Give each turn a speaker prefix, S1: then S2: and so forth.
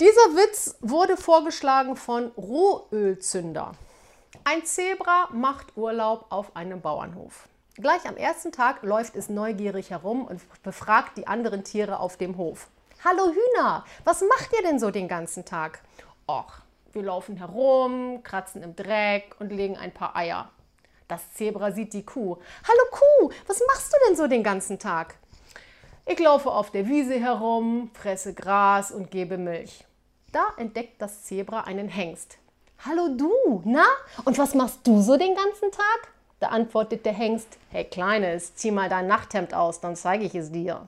S1: Dieser Witz wurde vorgeschlagen von Rohölzünder. Ein Zebra macht Urlaub auf einem Bauernhof. Gleich am ersten Tag läuft es neugierig herum und befragt die anderen Tiere auf dem Hof. Hallo Hühner, was macht ihr denn so den ganzen Tag? Och, wir laufen herum, kratzen im Dreck und legen ein paar Eier. Das Zebra sieht die Kuh. Hallo Kuh, was machst du denn so den ganzen Tag? Ich laufe auf der Wiese herum, fresse Gras und gebe Milch. Da entdeckt das Zebra einen Hengst. Hallo du, na? Und was machst du so den ganzen Tag? Da antwortet der Hengst, hey Kleines, zieh mal dein Nachthemd aus, dann zeige ich es dir.